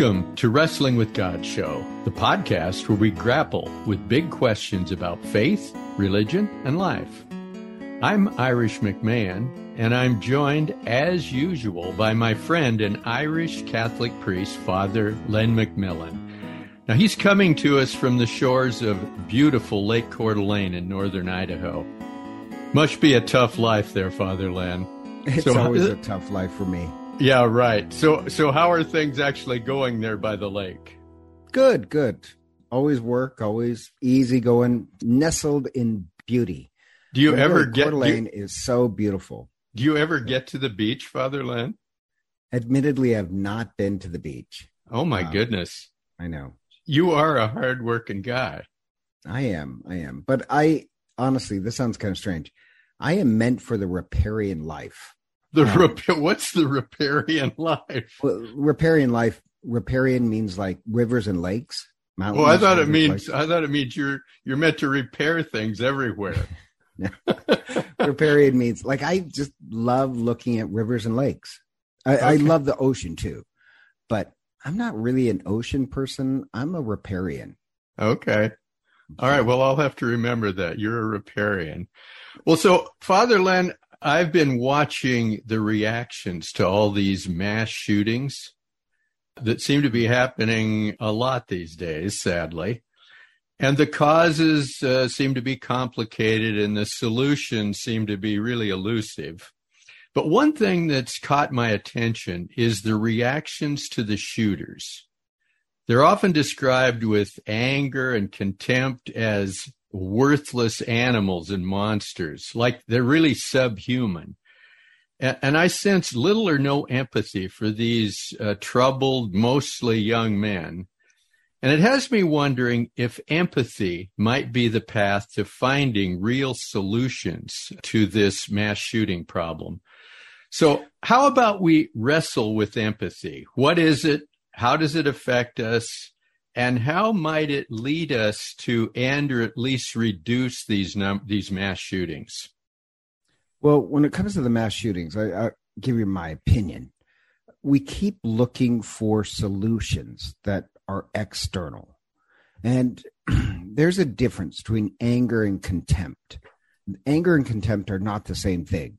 Welcome to Wrestling with God Show, the podcast where we grapple with big questions about faith, religion, and life. I'm Irish McMahon, and I'm joined, as usual, by my friend and Irish Catholic priest, Father Len McMillan. Now, he's coming to us from the shores of beautiful Lake Coeur d'Alene in northern Idaho. Must be a tough life there, Father Len. It's so, always uh, a tough life for me. Yeah, right. So, so how are things actually going there by the lake? Good, good. Always work, always easy going, nestled in beauty. Do you ever get? Coeur d'Alene do, is so beautiful. Do you ever get to the beach, Father Len? Admittedly, I've not been to the beach. Oh my um, goodness! I know you are a hardworking guy. I am. I am. But I honestly, this sounds kind of strange. I am meant for the riparian life. The um, rip- what's the riparian life? Well, riparian life. Riparian means like rivers and lakes. Mountains, well, I thought it means I thought it means you're you're meant to repair things everywhere. riparian means like I just love looking at rivers and lakes. I, okay. I love the ocean too, but I'm not really an ocean person. I'm a riparian. Okay. All right. Well, I'll have to remember that you're a riparian. Well, so Father Len, I've been watching the reactions to all these mass shootings that seem to be happening a lot these days, sadly. And the causes uh, seem to be complicated and the solutions seem to be really elusive. But one thing that's caught my attention is the reactions to the shooters. They're often described with anger and contempt as worthless animals and monsters, like they're really subhuman. And, and I sense little or no empathy for these uh, troubled, mostly young men. And it has me wondering if empathy might be the path to finding real solutions to this mass shooting problem. So, how about we wrestle with empathy? What is it? How does it affect us? And how might it lead us to end or at least reduce these num- these mass shootings? Well, when it comes to the mass shootings, I, I'll give you my opinion. We keep looking for solutions that are external, and there's a difference between anger and contempt. Anger and contempt are not the same thing.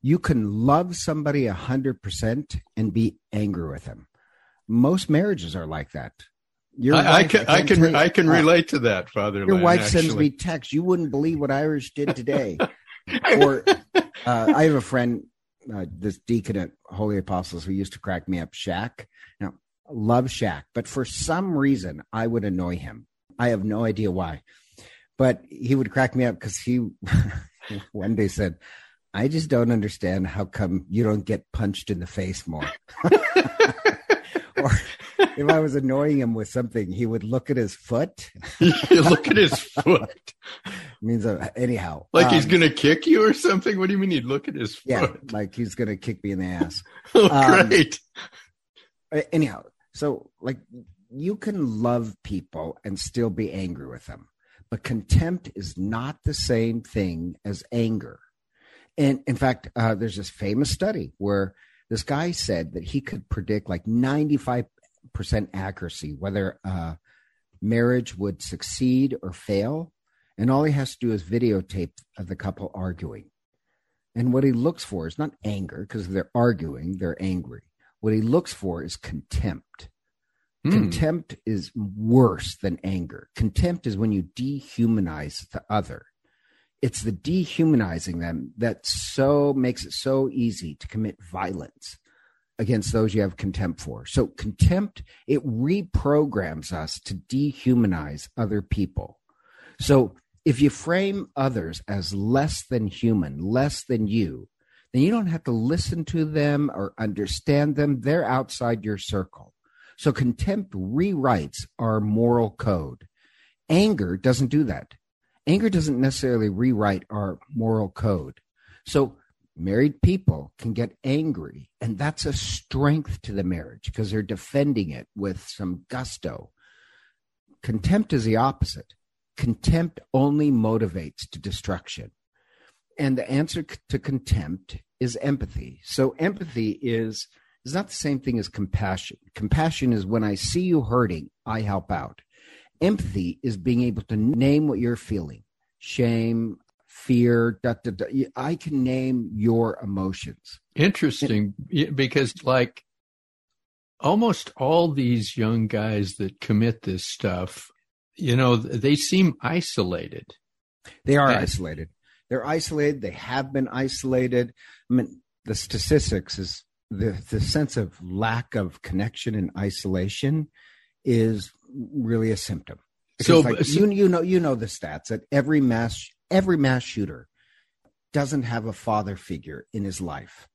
You can love somebody 100% and be angry with them. Most marriages are like that your I, wife, I can I, can I can relate to that, Father. Your wife actually. sends me text. You wouldn't believe what Irish did today. or uh, I have a friend, uh, this deacon at Holy Apostles, who used to crack me up. Shaq. Now, love Shaq, but for some reason, I would annoy him. I have no idea why, but he would crack me up because he one day said, "I just don't understand how come you don't get punched in the face more." if I was annoying him with something, he would look at his foot. look at his foot. means uh, anyhow, like um, he's gonna kick you or something. What do you mean he'd look at his foot? Yeah, like he's gonna kick me in the ass. oh, um, great. Anyhow, so like you can love people and still be angry with them, but contempt is not the same thing as anger. And in fact, uh, there's this famous study where this guy said that he could predict like 95 percent accuracy whether uh, marriage would succeed or fail, and all he has to do is videotape of the couple arguing. And what he looks for is not anger because they're arguing; they're angry. What he looks for is contempt. Mm. Contempt is worse than anger. Contempt is when you dehumanize the other. It's the dehumanizing them that so makes it so easy to commit violence against those you have contempt for. So contempt, it reprograms us to dehumanize other people. So if you frame others as less than human, less than you, then you don't have to listen to them or understand them. They're outside your circle. So contempt rewrites our moral code. Anger doesn't do that. Anger doesn't necessarily rewrite our moral code. So married people can get angry and that's a strength to the marriage because they're defending it with some gusto. Contempt is the opposite. Contempt only motivates to destruction. And the answer to contempt is empathy. So empathy is is not the same thing as compassion. Compassion is when I see you hurting, I help out. Empathy is being able to name what you're feeling. Shame, fear. Da, da, da. I can name your emotions. Interesting because, like, almost all these young guys that commit this stuff, you know, they seem isolated. They are and, isolated. They're isolated. They have been isolated. I mean, the statistics is the the sense of lack of connection and isolation is really a symptom. Because so, like, uh, so you you know you know the stats that every mass every mass shooter doesn't have a father figure in his life.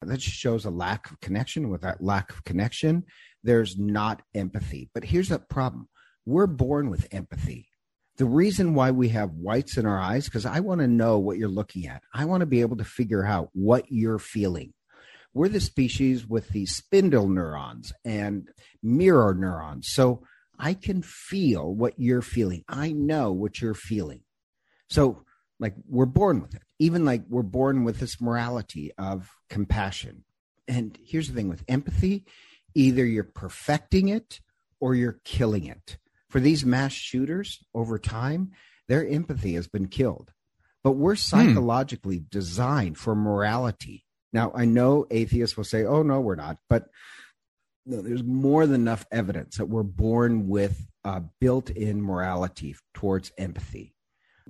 That shows a lack of connection. With that lack of connection, there's not empathy. But here's the problem: we're born with empathy. The reason why we have whites in our eyes, because I want to know what you're looking at. I want to be able to figure out what you're feeling. We're the species with the spindle neurons and mirror neurons. So I can feel what you're feeling. I know what you're feeling. So, like, we're born with it. Even like we're born with this morality of compassion. And here's the thing with empathy either you're perfecting it or you're killing it. For these mass shooters over time, their empathy has been killed. But we're hmm. psychologically hmm. designed for morality. Now, I know atheists will say, oh, no, we're not. But no, there's more than enough evidence that we're born with uh, built in morality towards empathy.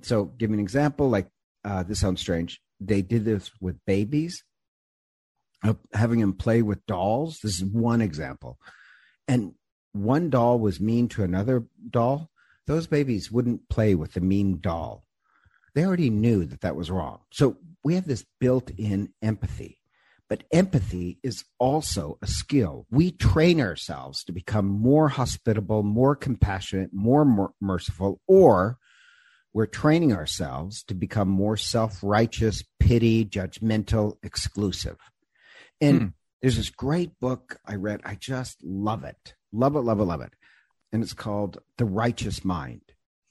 So, give me an example. Like, uh, this sounds strange. They did this with babies, uh, having them play with dolls. This is one example. And one doll was mean to another doll. Those babies wouldn't play with the mean doll. They already knew that that was wrong. So, we have this built in empathy. But empathy is also a skill. We train ourselves to become more hospitable, more compassionate, more mer- merciful, or we're training ourselves to become more self righteous, pity, judgmental, exclusive. And hmm. there's this great book I read. I just love it. Love it, love it, love it. And it's called The Righteous Mind.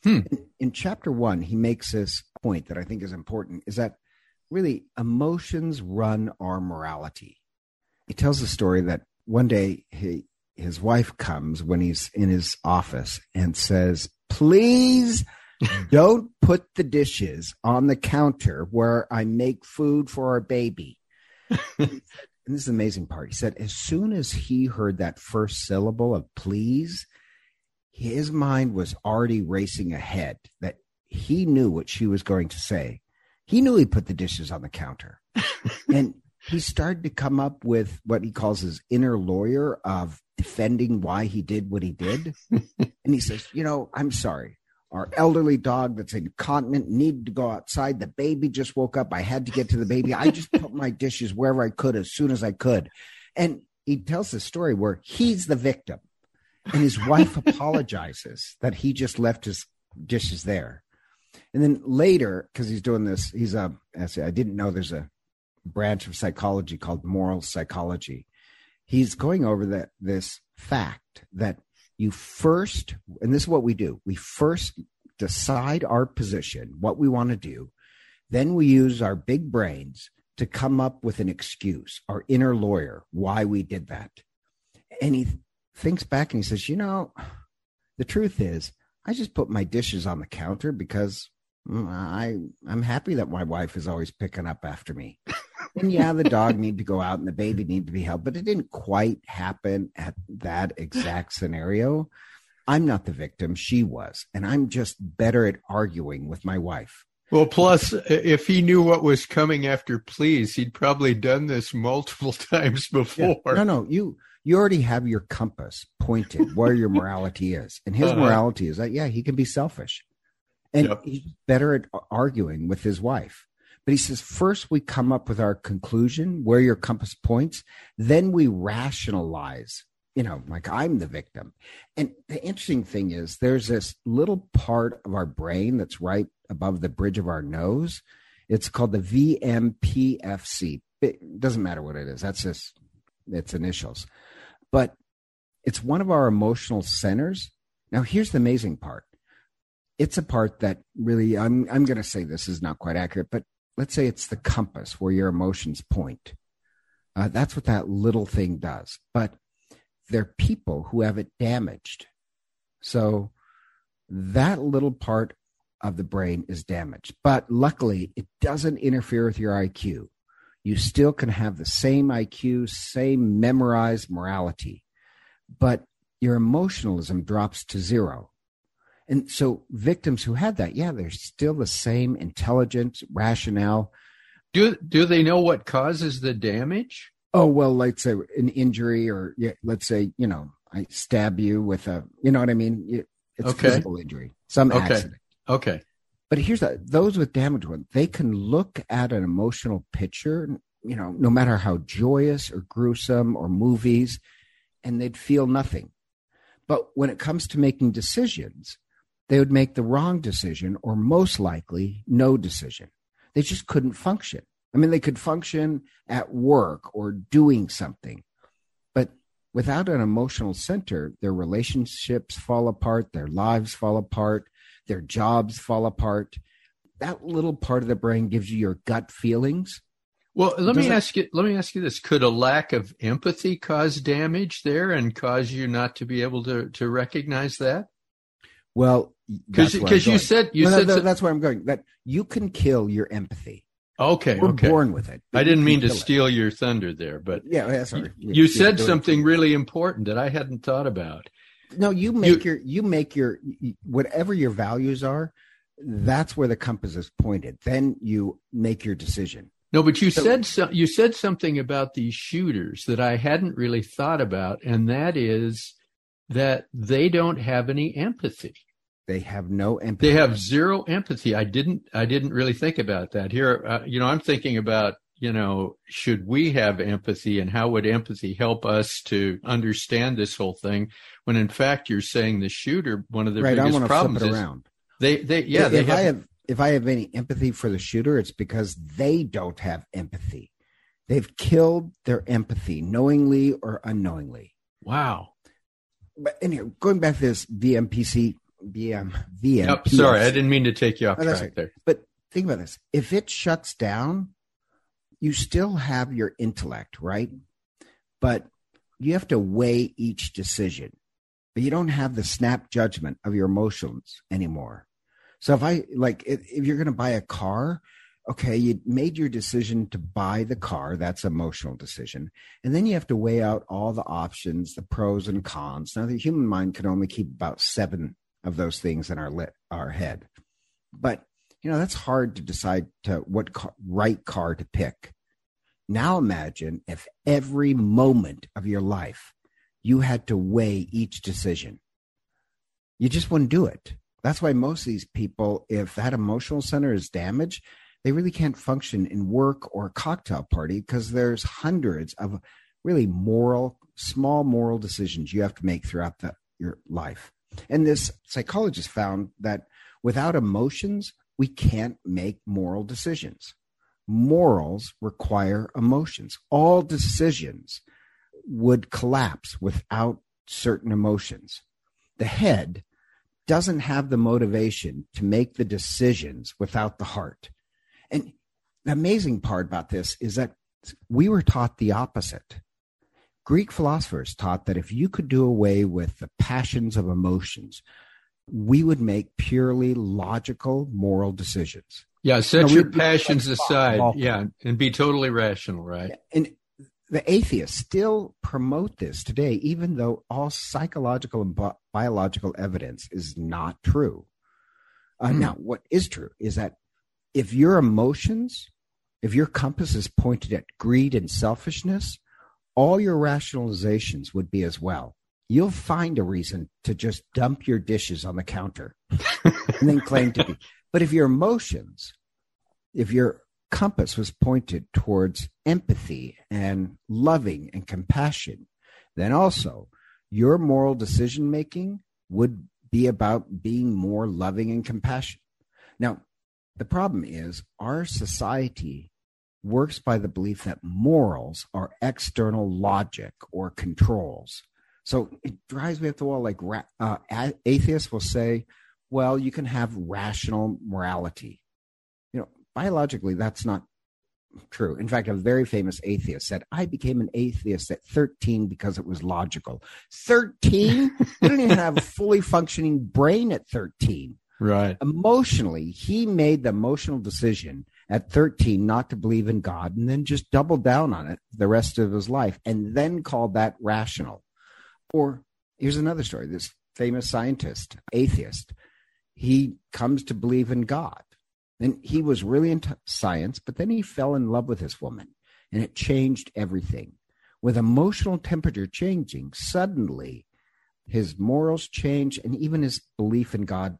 Hmm. In, in chapter one, he makes this point that I think is important is that really emotions run our morality. He tells the story that one day he, his wife comes when he's in his office and says, Please don't put the dishes on the counter where I make food for our baby. and this is the amazing part. He said, as soon as he heard that first syllable of please, his mind was already racing ahead that he knew what she was going to say. He knew he put the dishes on the counter. and he started to come up with what he calls his inner lawyer of defending why he did what he did. and he says, You know, I'm sorry. Our elderly dog that's incontinent needed to go outside. The baby just woke up. I had to get to the baby. I just put my dishes wherever I could as soon as I could. And he tells the story where he's the victim and his wife apologizes that he just left his dishes there. And then later, because he's doing this, he's um, a, I didn't know there's a branch of psychology called moral psychology. He's going over that this fact that you first, and this is what we do, we first decide our position, what we want to do. Then we use our big brains to come up with an excuse, our inner lawyer, why we did that. And he thinks back and he says, you know, the truth is, I just put my dishes on the counter because mm, I I'm happy that my wife is always picking up after me. and yeah, the dog need to go out and the baby need to be held, but it didn't quite happen at that exact scenario. I'm not the victim, she was, and I'm just better at arguing with my wife. Well, plus, if he knew what was coming after please, he'd probably done this multiple times before. Yeah. No, no, you you already have your compass pointed where your morality is. And his uh-huh. morality is that, yeah, he can be selfish. And yep. he's better at arguing with his wife. But he says, first we come up with our conclusion, where your compass points, then we rationalize, you know, like I'm the victim. And the interesting thing is, there's this little part of our brain that's right above the bridge of our nose. It's called the VMPFC. It doesn't matter what it is. That's just its initials but it's one of our emotional centers. Now, here's the amazing part. It's a part that really, I'm, I'm going to say this is not quite accurate, but let's say it's the compass where your emotions point. Uh, that's what that little thing does. But there are people who have it damaged. So that little part of the brain is damaged. But luckily, it doesn't interfere with your IQ. You still can have the same IQ, same memorized morality, but your emotionalism drops to zero. And so victims who had that, yeah, they're still the same intelligence, rationale. Do do they know what causes the damage? Oh well, let's say an injury, or yeah, let's say you know I stab you with a, you know what I mean? It's okay. physical injury, some okay. accident. Okay. But here's the, those with damage one, they can look at an emotional picture, you know, no matter how joyous or gruesome or movies, and they'd feel nothing. But when it comes to making decisions, they would make the wrong decision or most likely no decision. They just couldn't function. I mean, they could function at work or doing something, but without an emotional center, their relationships fall apart, their lives fall apart, their jobs fall apart. That little part of the brain gives you your gut feelings. Well, let Does me it, ask you. Let me ask you this: Could a lack of empathy cause damage there and cause you not to be able to to recognize that? Well, because you said you no, said no, no, that's where I'm going. That you can kill your empathy. Okay, We're okay. born with it. I didn't mean to steal it. your thunder there, but yeah, sorry. You, you said something really important that I hadn't thought about. No, you make you, your you make your whatever your values are. That's where the compass is pointed. Then you make your decision. No, but you so, said so, you said something about these shooters that I hadn't really thought about, and that is that they don't have any empathy. They have no empathy. They have zero empathy. I didn't. I didn't really think about that. Here, uh, you know, I'm thinking about you know, should we have empathy and how would empathy help us to understand this whole thing? When in fact, you're saying the shooter, one of the right, biggest I problems is around. they, they, yeah, if, they if have, I have, if I have any empathy for the shooter, it's because they don't have empathy. They've killed their empathy knowingly or unknowingly. Wow. But anyway, going back to this VMPC, VM, VM. Yep, sorry, I didn't mean to take you off oh, track right. there. But think about this: if it shuts down, you still have your intellect, right? But you have to weigh each decision, but you don't have the snap judgment of your emotions anymore. So if I like, if, if you're going to buy a car, okay, you made your decision to buy the car. That's emotional decision. And then you have to weigh out all the options, the pros and cons. Now the human mind can only keep about seven of those things in our lit, our head. But you know, that's hard to decide to what car, right car to pick. Now imagine if every moment of your life you had to weigh each decision. You just wouldn't do it. That's why most of these people, if that emotional center is damaged, they really can't function in work or a cocktail party because there's hundreds of really moral, small moral decisions you have to make throughout the, your life. And this psychologist found that without emotions, we can't make moral decisions. Morals require emotions. All decisions would collapse without certain emotions. The head doesn't have the motivation to make the decisions without the heart. And the amazing part about this is that we were taught the opposite. Greek philosophers taught that if you could do away with the passions of emotions, we would make purely logical moral decisions. Yeah, set your passions aside. Yeah, and be totally rational, right? And the atheists still promote this today, even though all psychological and bi- biological evidence is not true. Uh, mm. Now, what is true is that if your emotions, if your compass is pointed at greed and selfishness, all your rationalizations would be as well you'll find a reason to just dump your dishes on the counter and then claim to be. But if your emotions, if your compass was pointed towards empathy and loving and compassion, then also your moral decision making would be about being more loving and compassionate. Now, the problem is our society works by the belief that morals are external logic or controls. So it drives me up the wall. Like uh, atheists will say, well, you can have rational morality. You know, biologically, that's not true. In fact, a very famous atheist said, I became an atheist at 13 because it was logical. 13? you didn't even have a fully functioning brain at 13. Right. Emotionally, he made the emotional decision at 13 not to believe in God and then just doubled down on it the rest of his life and then called that rational. Or here's another story this famous scientist, atheist, he comes to believe in God. And he was really into science, but then he fell in love with this woman and it changed everything. With emotional temperature changing, suddenly his morals changed and even his belief in God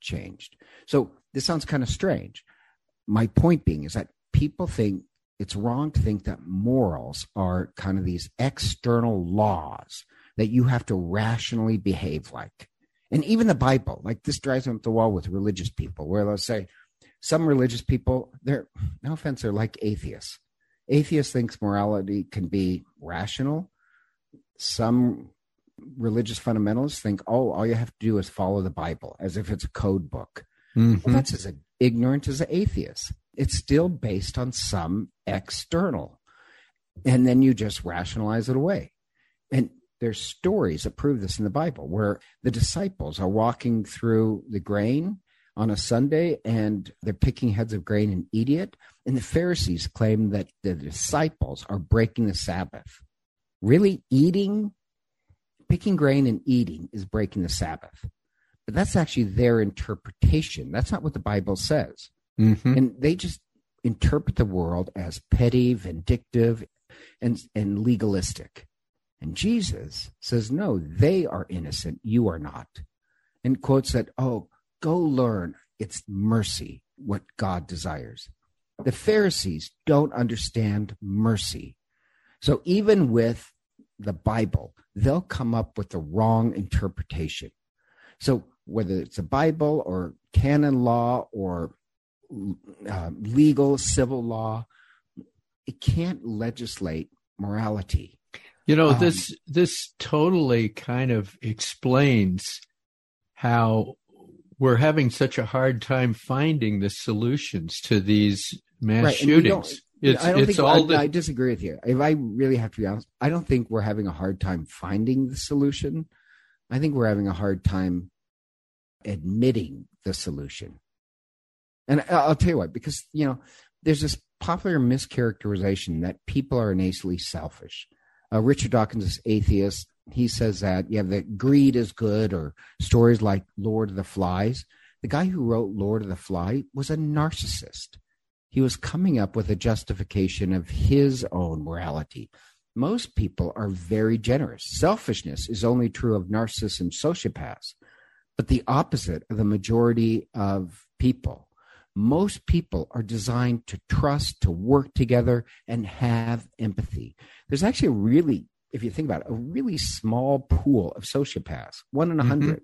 changed. So this sounds kind of strange. My point being is that people think it's wrong to think that morals are kind of these external laws that you have to rationally behave like. And even the Bible, like this drives me up the wall with religious people, where they'll say, some religious people, they're no offense, they're like atheists. Atheists thinks morality can be rational. Some religious fundamentalists think, oh, all you have to do is follow the Bible as if it's a code book. Mm-hmm. Well, that's as ignorant as an atheist. It's still based on some external. And then you just rationalize it away. And there's stories that prove this in the Bible where the disciples are walking through the grain on a Sunday and they're picking heads of grain and eating it. And the Pharisees claim that the disciples are breaking the Sabbath. Really, eating, picking grain and eating is breaking the Sabbath. But that's actually their interpretation. That's not what the Bible says. Mm-hmm. And they just interpret the world as petty, vindictive, and, and legalistic. And Jesus says, no, they are innocent. You are not. And quotes that, oh, Go learn. It's mercy, what God desires. The Pharisees don't understand mercy. So even with the Bible, they'll come up with the wrong interpretation. So whether it's a Bible or canon law or uh, legal civil law, it can't legislate morality. You know, um, this this totally kind of explains how we're having such a hard time finding the solutions to these mass right, shootings. It's, I don't think all I, the... I disagree with you. If I really have to be honest, I don't think we're having a hard time finding the solution. I think we're having a hard time admitting the solution. And I'll tell you what, because you know, there's this popular mischaracterization that people are innately selfish. Uh, Richard Dawkins is atheist. He says that yeah that greed is good or stories like lord of the flies. The guy who wrote lord of the fly was a narcissist. He was coming up with a justification of his own morality. Most people are very generous. Selfishness is only true of narcissists and sociopaths but the opposite of the majority of people most people are designed to trust to work together and have empathy there's actually a really if you think about it, a really small pool of sociopaths, one in a 100 mm-hmm.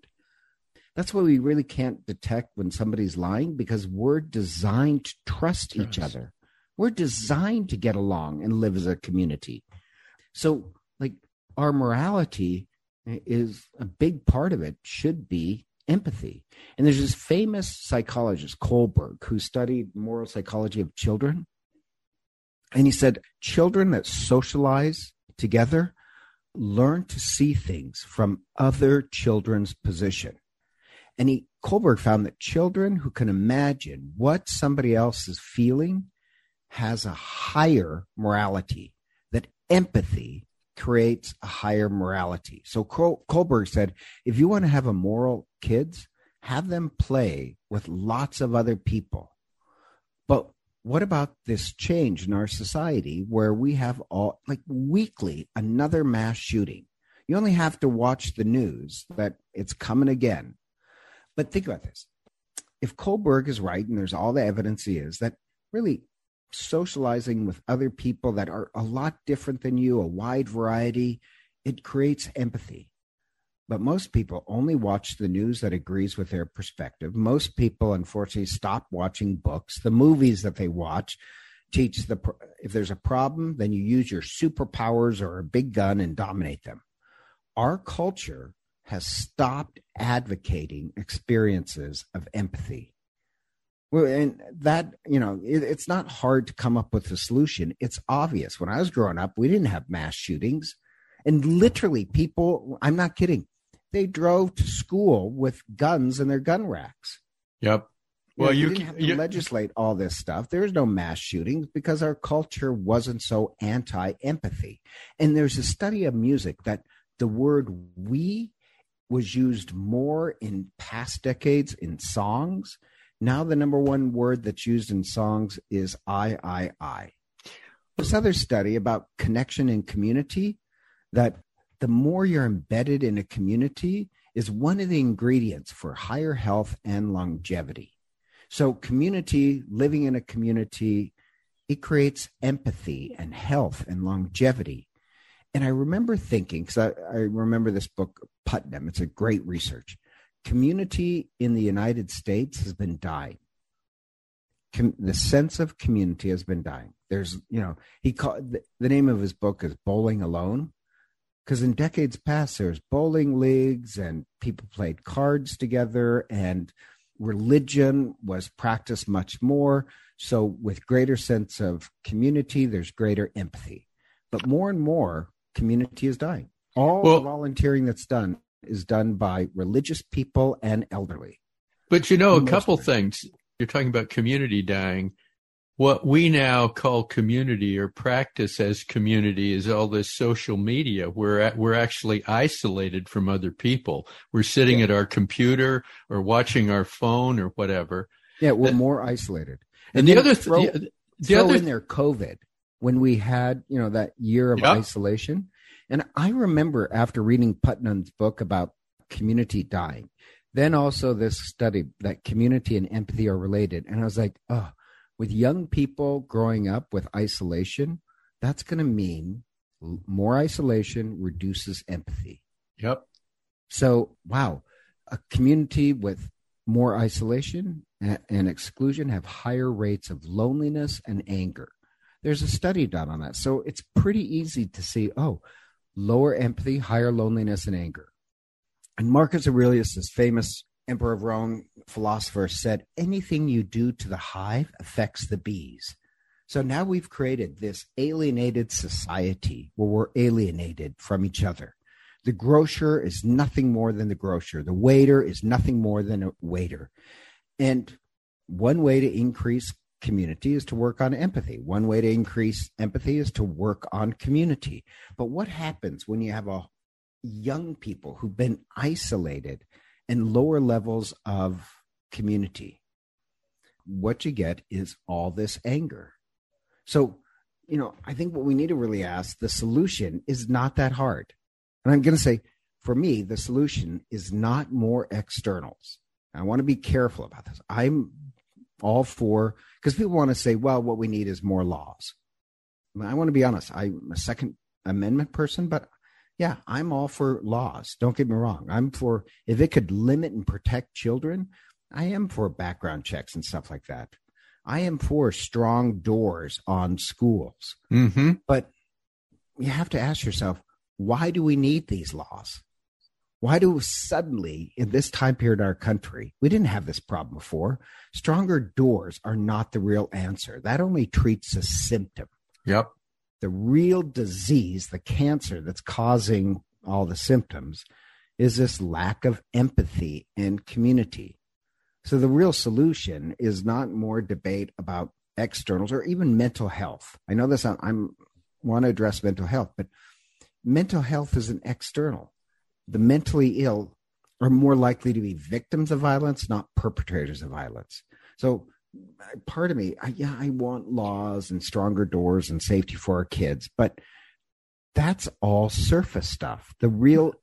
That's why we really can't detect when somebody's lying because we're designed to trust yes. each other. We're designed to get along and live as a community. So, like, our morality is a big part of it, should be empathy. And there's this famous psychologist, Kohlberg, who studied moral psychology of children. And he said, children that socialize together learn to see things from other children's position. And he, Kohlberg found that children who can imagine what somebody else is feeling has a higher morality, that empathy creates a higher morality. So Kohlberg said, if you want to have a moral kids, have them play with lots of other people. But what about this change in our society where we have all like weekly another mass shooting? You only have to watch the news that it's coming again. But think about this. If Kohlberg is right, and there's all the evidence he is, that really socializing with other people that are a lot different than you, a wide variety, it creates empathy. But most people only watch the news that agrees with their perspective. Most people, unfortunately, stop watching books. The movies that they watch teach the if there's a problem, then you use your superpowers or a big gun and dominate them. Our culture has stopped advocating experiences of empathy. Well, and that, you know, it, it's not hard to come up with a solution. It's obvious. When I was growing up, we didn't have mass shootings. And literally, people, I'm not kidding, they drove to school with guns in their gun racks. Yep. You Well, know, you didn't have to you- legislate all this stuff. There's no mass shootings because our culture wasn't so anti empathy. And there's a study of music that the word we was used more in past decades in songs. Now, the number one word that's used in songs is I, I, I. This other study about connection and community that the more you're embedded in a community is one of the ingredients for higher health and longevity. So, community, living in a community, it creates empathy and health and longevity. And I remember thinking, because I, I remember this book, Putnam, it's a great research. Community in the United States has been dying. Com- the sense of community has been dying. There's, you know, he called the, the name of his book is Bowling Alone because in decades past there's bowling leagues and people played cards together and religion was practiced much more so with greater sense of community there's greater empathy but more and more community is dying all Well- the volunteering that's done is done by religious people and elderly But you know, a couple things. You're talking about community dying. What we now call community or practice as community is all this social media. We're at, we're actually isolated from other people. We're sitting at our computer or watching our phone or whatever. yeah we're That- more isolated And, the then other throw- th- the, the throw other in there COVID when we had, you know, that year of Yep. isolation. And I remember after reading Putnam's book about community dying, then also this study that community and empathy are related. And I was like, oh, with young people growing up with isolation, that's going to mean more isolation reduces empathy. Yep. So, wow, a community with more isolation and exclusion have higher rates of loneliness and anger. There's a study done on that. So, it's pretty easy to see oh, lower empathy, higher loneliness and anger. And Marcus Aurelius, this famous emperor of Rome philosopher, said anything you do to the hive affects the bees. So now we've created this alienated society where we're alienated from each other. The grocer is nothing more than the grocer. The waiter is nothing more than a waiter. And one way to increase community is to work on empathy. One way to increase empathy is to work on community. But what happens when you have a young people who've been isolated and lower levels of community? What you get is all this anger. So, you know, I think what we need to really ask the solution is not that hard. And I'm going to say, for me, the solution is not more externals. I want to be careful about this. I'm all for, because people want to say, well, what we need is more laws. I want to be honest. I'm a Second Amendment person, but yeah, I'm all for laws. Don't get me wrong. I'm for, if it could limit and protect children, I am for background checks and stuff like that. I am for strong doors on schools. Mm-hmm. But you have to ask yourself, why do we need these laws? Why do suddenly, in this time period in our country, we didn't have this problem before? Stronger doors are not the real answer. That only treats a symptom. Yep. The real disease, the cancer that's causing all the symptoms, is this lack of empathy and community. So the real solution is not more debate about externals or even mental health. I know this. I'm, I'm want to address mental health, but mental health is an external. The mentally ill are more likely to be victims of violence, not perpetrators of violence. So, part of me, I, yeah, I want laws and stronger doors and safety for our kids, but that's all surface stuff. The real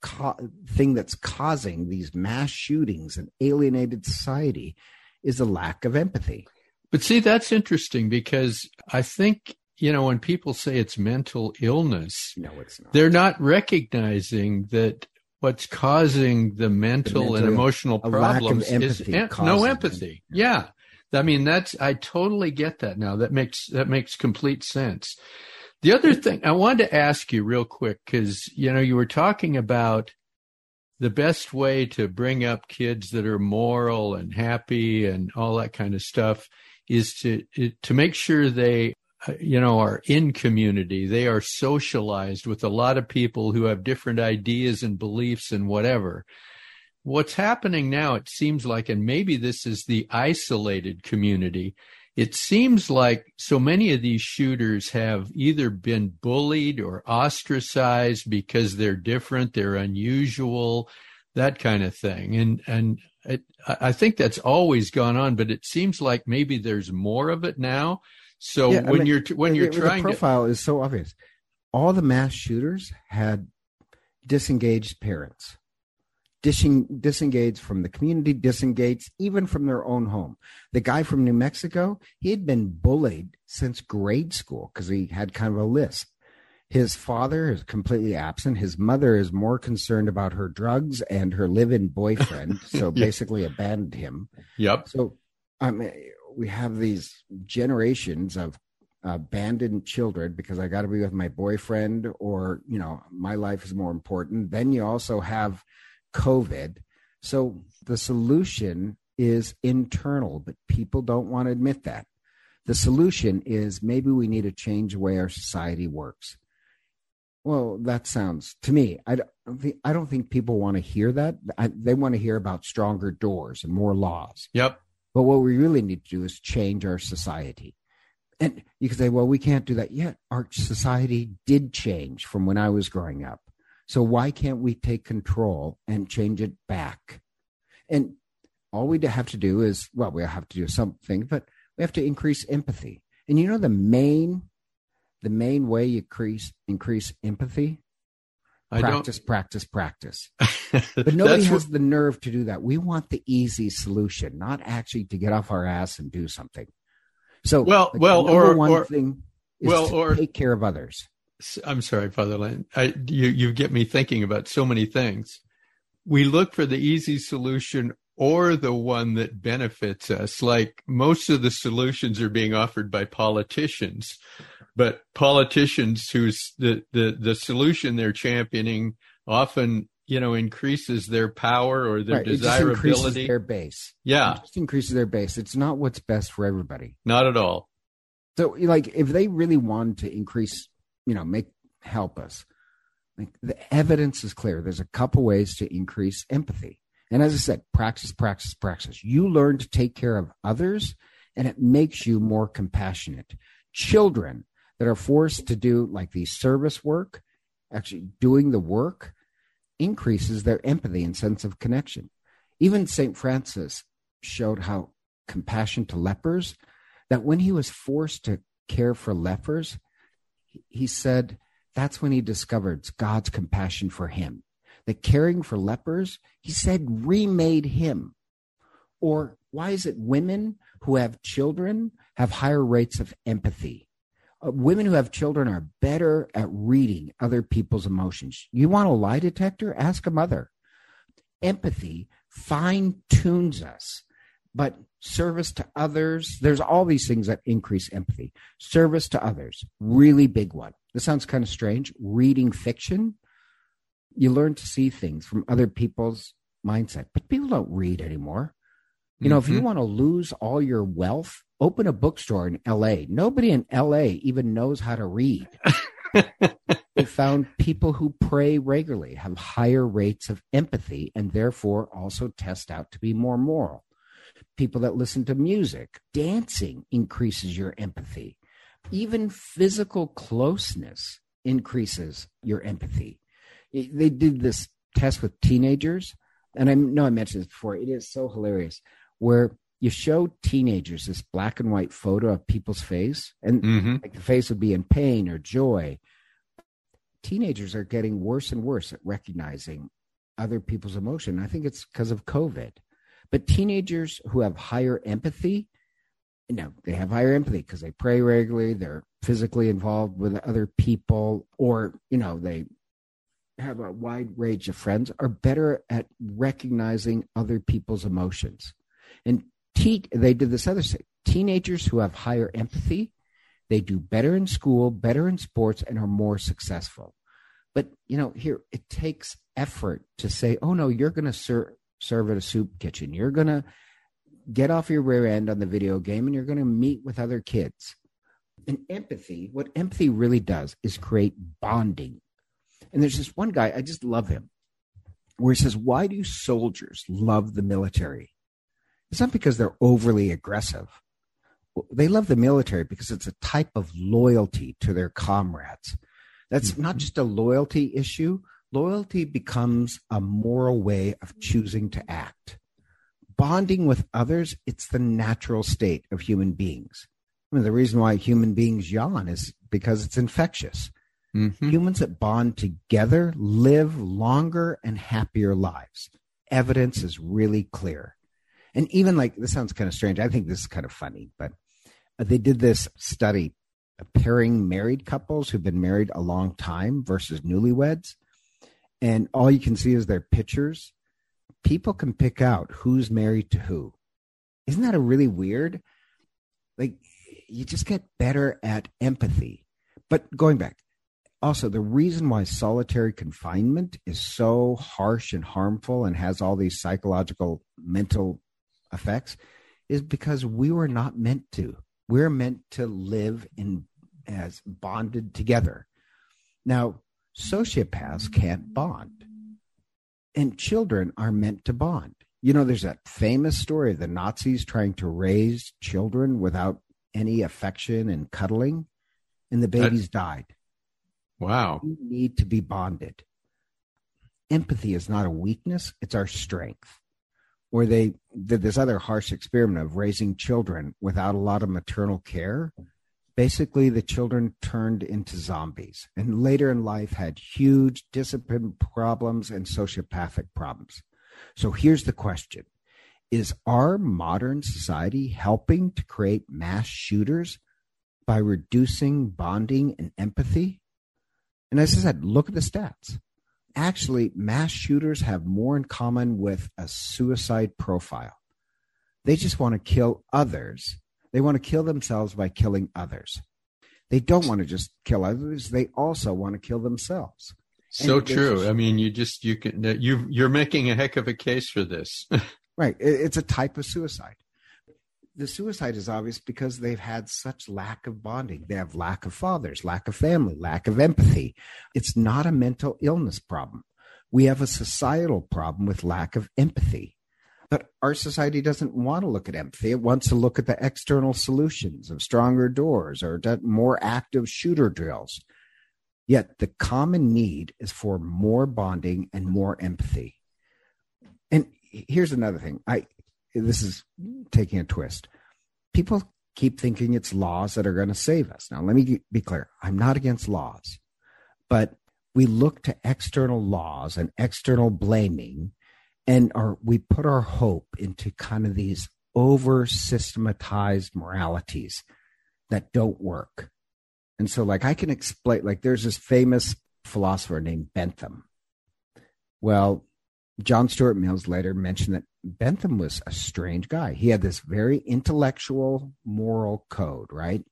co- thing that's causing these mass shootings and alienated society is a lack of empathy. But see, that's interesting because I think, you know, when people say it's mental illness, No, it's not. they're not recognizing that what's causing the mental, and mental- emotional a lack of problems is em- no them. empathy. Yeah. I mean, that's, I totally get that now. That makes, that makes complete sense. The other thing I wanted to ask you real quick, because, you know, you were talking about the best way to bring up kids that are moral and happy and all that kind of stuff is to to make sure they you know are in community they are socialized with a lot of people who have different ideas and beliefs and whatever what's happening now it seems like and maybe this is the isolated community it seems like so many of these shooters have either been bullied or ostracized because they're different, they're unusual, that kind of thing. And and it, I think that's always gone on, but it seems like maybe there's more of it now. So yeah, when mean, you're when you're the, trying, the profile to, is so obvious. All the mass shooters had disengaged parents disengaged from the community, disengaged even from their own home. The guy from New Mexico, he had been bullied since grade school because he had kind of a lisp. His father is completely absent. His mother is more concerned about her drugs and her live-in boyfriend, so basically abandoned him. Yep. So, I mean, we have these generations of abandoned children because I got to be with my boyfriend, or you know, my life is more important. Then you also have COVID. So the solution is internal, but people don't want to admit that. The solution is maybe we need to change the way our society works. Well, that sounds to me. I don't think I don't think people want to hear that. I, they want to hear about stronger doors and more laws. Yep. But what we really need to do is change our society. And you can say, well, we can't do that yet. Our society did change from when I was growing up. So why can't we take control and change it back? And all we have to do is, well, we have to do something, but we have to increase empathy. And you know the main, the main way you increase increase empathy. Practice, practice, practice. But nobody has what... the nerve to do that. We want the easy solution, not actually to get off our ass and do something. So, well, well, or one or, thing is well, or take care of others. I'm sorry, Father Len. I, you, you get me thinking about so many things. We look for the easy solution or the one that benefits us. Like most of the solutions are being offered by politicians, but politicians whose the, the, the solution they're championing often, you know, increases their power or their right. desirability. It just increases their base. Yeah. It just increases their base. It's not what's best for everybody. Not at all. So like if they really wanted to increase you know, make help us. Like the evidence is clear. There's a couple ways to increase empathy. And as I said, practice, practice, practice. You learn to take care of others and it makes you more compassionate. Children that are forced to do like the service work, actually doing the work, increases their empathy and sense of connection. Even St. Francis showed how compassion to lepers, that when he was forced to care for lepers, he said that's when he discovered God's compassion for him. That caring for lepers, he said, remade him. Or why is it women who have children have higher rates of empathy? Uh, women who have children are better at reading other people's emotions. You want a lie detector? Ask a mother. Empathy fine tunes us, but service to others. There's all these things that increase empathy. Service to others, really big one. This sounds kind of strange. Reading fiction, you learn to see things from other people's mindset, but people don't read anymore. You know, mm-hmm. if you mm-hmm. want to lose all your wealth, open a bookstore in LA. Nobody in LA even knows how to read. they found people who pray regularly have higher rates of empathy and therefore also test out to be more moral people that listen to music. Dancing increases your empathy. Even physical closeness increases your empathy. They did this test with teenagers, and I know I mentioned this before. It is so hilarious where you show teenagers this black and white photo of people's face, and mm-hmm. like the face would be in pain or joy. Teenagers are getting worse and worse at recognizing other people's emotion. I think it's because of COVID. But teenagers who have higher empathy, you know, they have higher empathy because they pray regularly, they're physically involved with other people, or, you know, they have a wide range of friends, are better at recognizing other people's emotions. And te- they did this other thing. Teenagers who have higher empathy, they do better in school, better in sports, and are more successful. But, you know, here it takes effort to say, oh, no, you're going to ser- serve at a soup kitchen. You're going to get off your rear end on the video game and you're going to meet with other kids. And empathy, what empathy really does is create bonding. And there's this one guy, I just love him, where he says, Why do soldiers love the military? It's not because they're overly aggressive. They love the military because it's a type of loyalty to their comrades. That's mm-hmm. not just a loyalty issue. Loyalty becomes a moral way of choosing to act. Bonding with others, it's the natural state of human beings. I mean, the reason why human beings yawn is because it's infectious. Mm-hmm. Humans that bond together live longer and happier lives. Evidence is really clear. And even like this sounds kind of strange. I think this is kind of funny, but uh, they did this study pairing married couples who've been married a long time versus newlyweds. And all you can see is their pictures. People can pick out who's married to who. Isn't that a really weird? Like, you just get better at empathy. But going back, also the reason why solitary confinement is so harsh and harmful and has all these psychological mental effects is because we were not meant to we're meant to live in as bonded together now sociopaths can't bond and children are meant to bond you know there's that famous story of the nazis trying to raise children without any affection and cuddling and the babies died Wow. We need to be bonded. Empathy is not a weakness, it's our strength. Where they did this other harsh experiment of raising children without a lot of maternal care. Basically, the children turned into zombies and later in life had huge discipline problems and sociopathic problems. So here's the question Is our modern society helping to create mass shooters by reducing bonding and empathy? And as I said, look at the stats. Actually, mass shooters have more in common with a suicide profile. They just want to kill others. They want to kill themselves by killing others. They don't want to just kill others. They also want to kill themselves. So true. I mean, you just you can you you're making a heck of a case for this. right. It's a type of suicide the suicide is obvious because they've had such lack of bonding. They have lack of fathers, lack of family, lack of empathy. It's not a mental illness problem. We have a societal problem with lack of empathy. But our society doesn't want to look at empathy. It wants to look at the external solutions of stronger doors or more active shooter drills. Yet the common need is for more bonding and more empathy. And here's another thing. I this is taking a twist. People keep thinking it's laws that are going to save us. Now, let me be clear I'm not against laws, but we look to external laws and external blaming, and our, we put our hope into kind of these over systematized moralities that don't work. And so, like, I can explain, like, there's this famous philosopher named Bentham. Well, John Stuart Mills later mentioned that Bentham was a strange guy. He had this very intellectual moral code, right?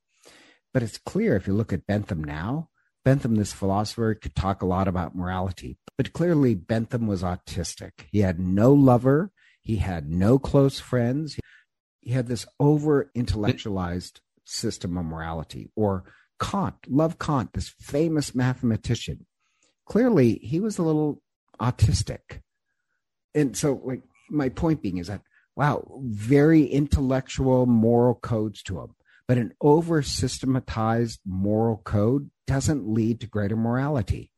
But it's clear if you look at Bentham now, Bentham, this philosopher, could talk a lot about morality, but clearly Bentham was autistic. He had no lover, he had no close friends. He had this over intellectualized system of morality. Or Kant, love Kant, this famous mathematician. Clearly, he was a little autistic and so like my point being is that wow, very intellectual moral codes to them. But an over systematized moral code doesn't lead to greater morality.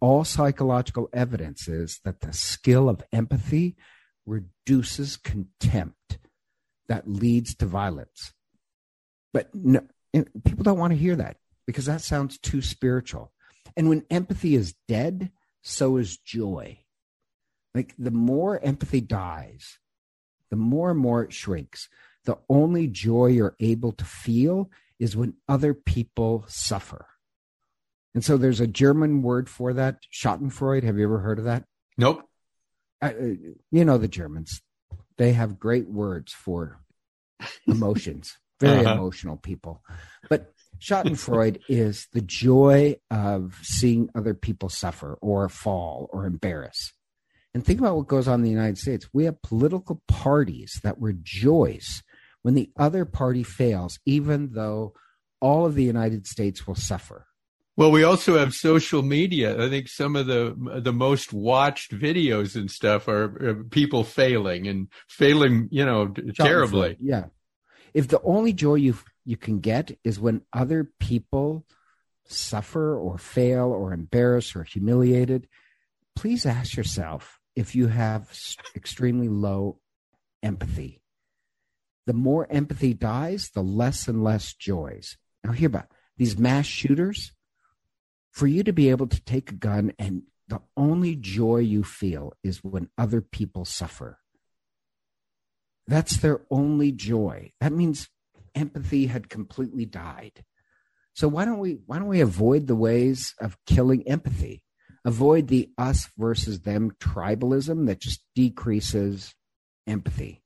All psychological evidence is that the skill of empathy reduces contempt that leads to violence. But no, people don't want to hear that because that sounds too spiritual. And when empathy is dead, so is joy. Like the more empathy dies, the more and more it shrinks. The only joy you're able to feel is when other people suffer. And so there's a German word for that, Schadenfreude. Have you ever heard of that? Nope. Uh, you know the Germans. They have great words for emotions. Very uh-huh. emotional people. But Schadenfreude is the joy of seeing other people suffer or fall or embarrass. And think about what goes on in the United States. We have political parties that rejoice when the other party fails, even though all of the United States will suffer. Well, we also have social media. I think some of the the most watched videos and stuff are, people failing and failing, you know, terribly. Yeah. If the only joy you you can get is when other people suffer or fail or embarrassed or humiliated, please ask yourself if you have extremely low empathy. The more empathy dies, the less and less joys. Now, hear about these mass shooters for you to be able to take a gun and the only joy you feel is when other people suffer. That's their only joy. That means empathy had completely died. So why don't we why don't we avoid the ways of killing empathy? Avoid the us versus them tribalism that just decreases empathy.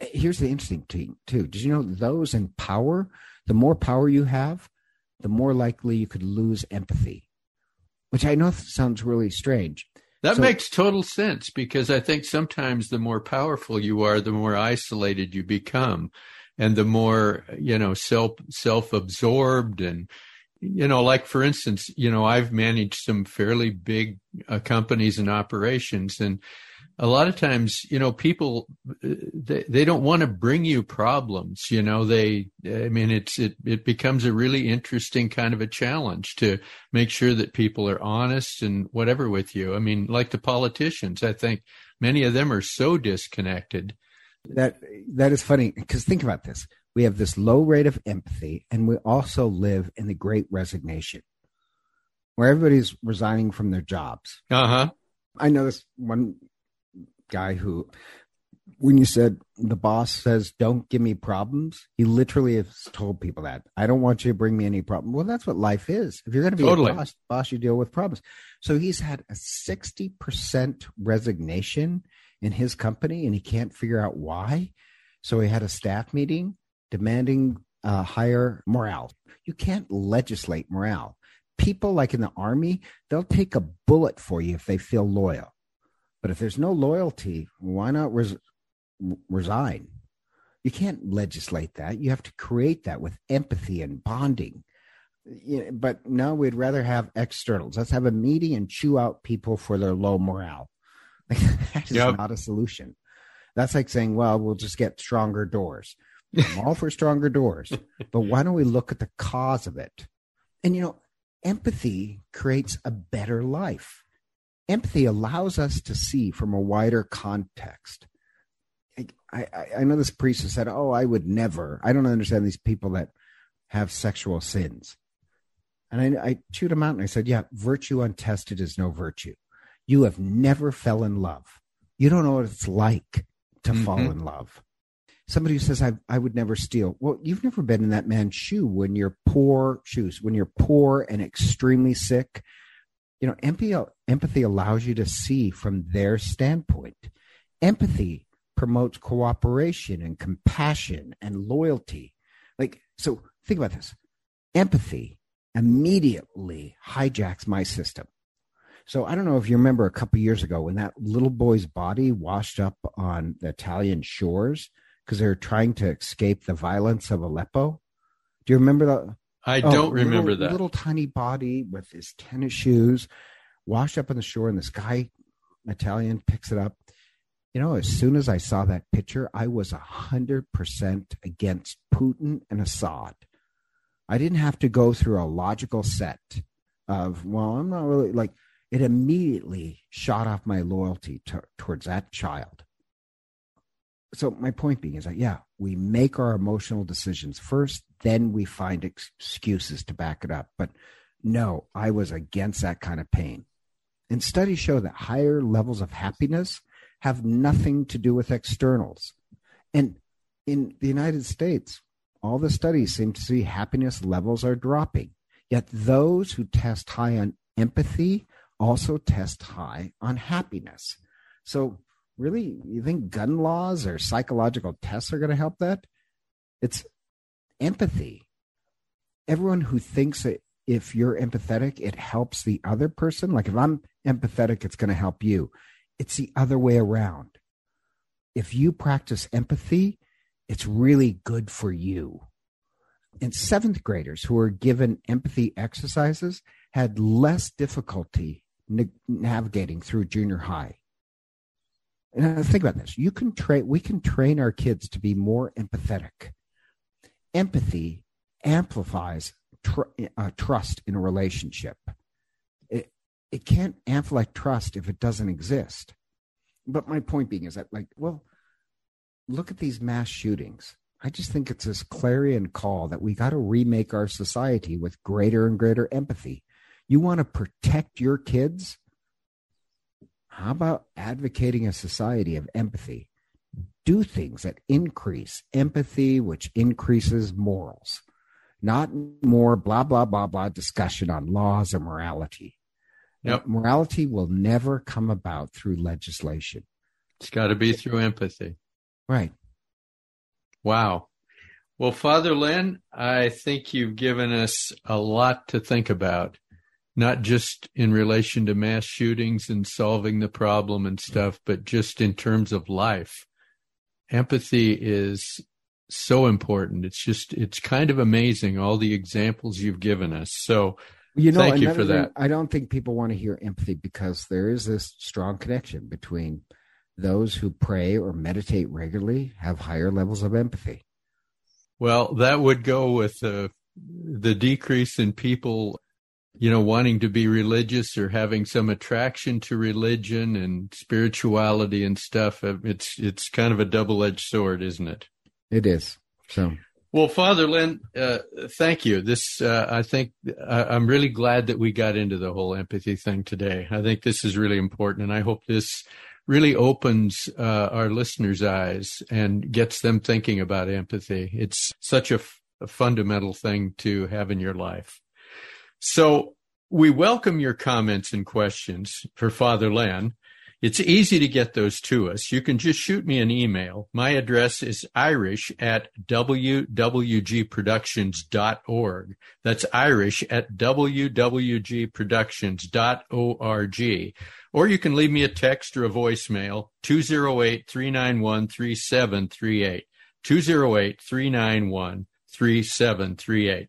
Here's the interesting thing too. Did you know those in power, the more power you have, the more likely you could lose empathy, which I know sounds really strange. That so, makes total sense because I think sometimes the more powerful you are, the more isolated you become and the more, you know, self, self-absorbed and, you know, like for instance, you know, I've managed some fairly big uh, companies and operations and a lot of times, you know, people they, they don't want to bring you problems. You know, they I mean, it's it it becomes a really interesting kind of a challenge to make sure that people are honest and whatever with you. I mean, like the politicians, I think many of them are so disconnected. That that is funny because think about this: we have this low rate of empathy, and we also live in the Great Resignation, where everybody's resigning from their jobs. Uh huh. I know this one guy who, when you said the boss says, don't give me problems, he literally has told people that. I don't want you to bring me any problem. Well, that's what life is. If you're going to be totally. a boss, boss, you deal with problems. So he's had a 60% resignation in his company and he can't figure out why. So he had a staff meeting demanding uh, higher morale. You can't legislate morale. People like in the army, they'll take a bullet for you if they feel loyal. But if there's no loyalty, why not res- resign? You can't legislate that. You have to create that with empathy and bonding. but no, we'd rather have externals. Let's have a meeting and chew out people for their low morale. that is yep. not a solution. That's like saying, well, we'll just get stronger doors. I'm all for stronger doors, but why don't we look at the cause of it? And you know, empathy creates a better life empathy allows us to see from a wider context. I, I, I know this priest has said, Oh, I would never. I don't understand these people that have sexual sins. And I, I chewed him out and I said, Yeah, virtue untested is no virtue. You have never fell in love. You don't know what it's like to mm-hmm. fall in love. Somebody who says, I, I would never steal. Well, you've never been in that man's shoe when you're poor, shoes, when you're poor and extremely sick. You know empathy empathy allows you to see from their standpoint. Empathy promotes cooperation and compassion and loyalty. Like so think about this. Empathy immediately hijacks my system. So i don't know if you remember a couple years ago when that little boy's body washed up on the italian shores because they were trying to escape the violence of aleppo do you remember that I oh, don't remember little, that. Little tiny body with his tennis shoes washed up on the shore, and this guy, Italian, picks it up. You know, as soon as I saw that picture, I was a hundred percent against Putin and Assad. I didn't have to go through a logical set of, well, I'm not really like it immediately shot off my loyalty to, towards that child. So my point being is that yeah, we make our emotional decisions first, then we find excuses to back it up. But no, I was against that kind of pain. And studies show that higher levels of happiness have nothing to do with externals. And in the United States, all the studies seem to see happiness levels are dropping. Yet those who test high on empathy also test high on happiness. So, really, you think gun laws or psychological tests are going to help that? It's empathy. everyone who thinks that if you're empathetic, it helps the other person. Like if I'm empathetic, it's going to help you. It's the other way around. If you practice empathy, it's really good for you. And seventh graders who were given empathy exercises had less difficulty navigating through junior high. Think about this: you can train, we can train our kids to be more empathetic. Empathy amplifies tr- uh, trust in a relationship. It it can't amplify trust if it doesn't exist. But my point being is that, like, well, look at these mass shootings. I just think it's this clarion call that we got to remake our society with greater and greater empathy. You want to protect your kids? How about advocating a society of empathy? Do things that increase empathy, which increases morals, not more blah, blah, blah, blah discussion on laws or morality. Yep. Morality will never come about through legislation. It's got to be through empathy. Right. Wow. Well, Father Len, I think you've given us a lot to think about not just in relation to mass shootings and solving the problem and stuff, but just in terms of life. Empathy is so important. It's just, it's kind of amazing all the examples you've given us. So, you know, thank you for that. I don't think people want to hear empathy because there is this strong connection between those who pray or meditate regularly have higher levels of empathy. Well, that would go with the the decrease in people you know, wanting to be religious or having some attraction to religion and spirituality and stuff. Uh, it's it's kind of a double edged sword, isn't it? It is. So. Well, Father Len, uh, thank you. This, uh, I think, I'm really glad that we got into the whole empathy thing today. I think this is really important, and I hope this really opens uh, our listeners' eyes and gets them thinking about empathy. It's such a, f- a fundamental thing to have in your life. So we welcome your comments and questions for Father Len. It's easy to get those to us. You can just shoot me an email. My address is irish at wwgproductions.org. That's irish at wwgproductions.org. Or you can leave me a text or a voicemail, 208 391 3738. 208 391 3738.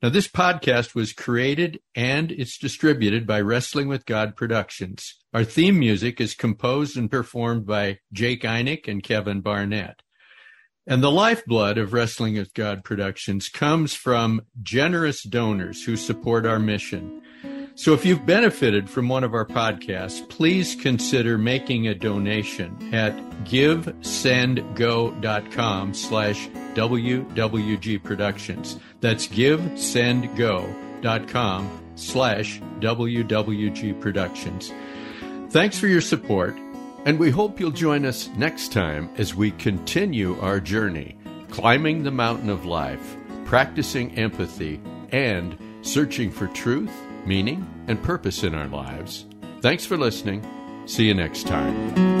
Now, this podcast was created and it's distributed by Wrestling with God Productions. Our theme music is composed and performed by Jake Einig and Kevin Barnett. And the lifeblood of Wrestling with God Productions comes from generous donors who support our mission. So if you've benefited from one of our podcasts, please consider making a donation at givesendgo.com slash WWG Productions. That's givesendgo.com slash WWG Productions. Thanks for your support, and we hope you'll join us next time as we continue our journey, climbing the mountain of life, practicing empathy, and searching for truth meaning, and purpose in our lives. Thanks for listening. See you next time.